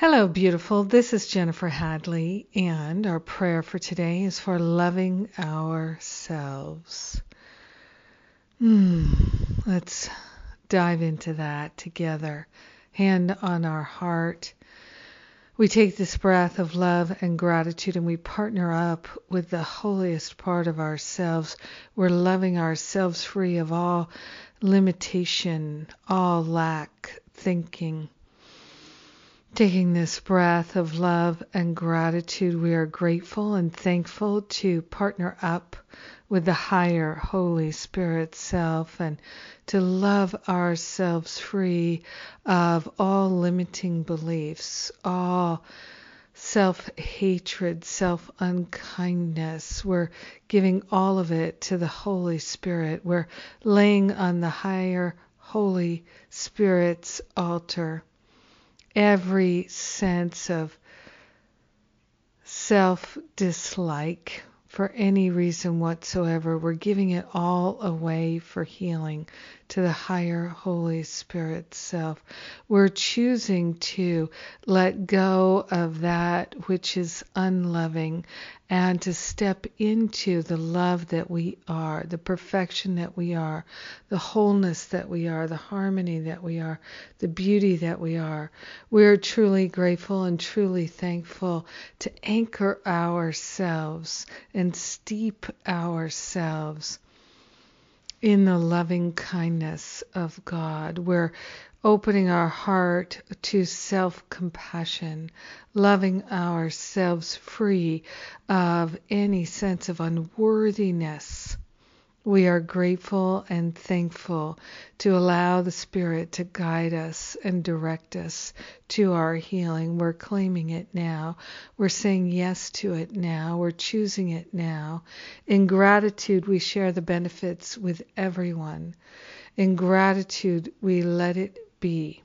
Hello, beautiful. This is Jennifer Hadley, and our prayer for today is for loving ourselves. Hmm, let's dive into that together. Hand on our heart. We take this breath of love and gratitude and we partner up with the holiest part of ourselves. We're loving ourselves free of all limitation, all lack thinking Taking this breath of love and gratitude, we are grateful and thankful to partner up with the higher Holy Spirit self and to love ourselves free of all limiting beliefs, all self hatred, self unkindness. We're giving all of it to the Holy Spirit. We're laying on the higher Holy Spirit's altar every sense of self dislike for any reason whatsoever. We're giving it all away for healing to the higher Holy Spirit self. We're choosing to let go of that which is unloving and to step into the love that we are, the perfection that we are, the wholeness that we are, the harmony that we are, the beauty that we are. We're truly grateful and truly thankful to anchor ourselves and steep ourselves in the loving kindness of God. We're opening our heart to self compassion, loving ourselves free of any sense of unworthiness we are grateful and thankful to allow the Spirit to guide us and direct us to our healing. We're claiming it now. We're saying yes to it now. We're choosing it now. In gratitude, we share the benefits with everyone. In gratitude, we let it be.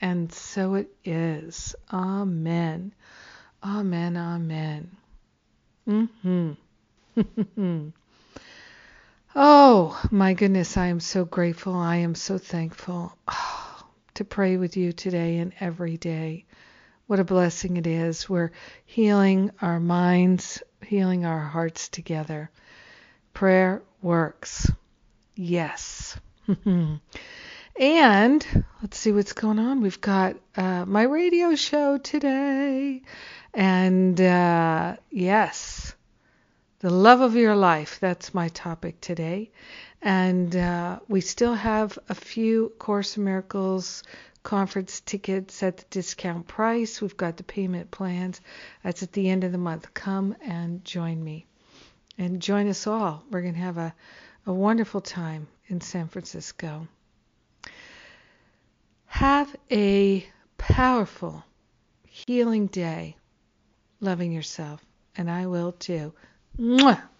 And so it is. Amen. Amen. Amen. Mm-hmm. Oh, my goodness, I am so grateful. I am so thankful oh, to pray with you today and every day. What a blessing it is. We're healing our minds, healing our hearts together. Prayer works. Yes. and let's see what's going on. We've got uh, my radio show today. And uh, yes, the love of your life. That's my topic today. And uh, we still have a few Course Miracles conference tickets at the discount price. We've got the payment plans. That's at the end of the month. Come and join me. And join us all. We're going to have a, a wonderful time in San Francisco. Have a powerful, healing day, loving yourself. And I will too. Mwah!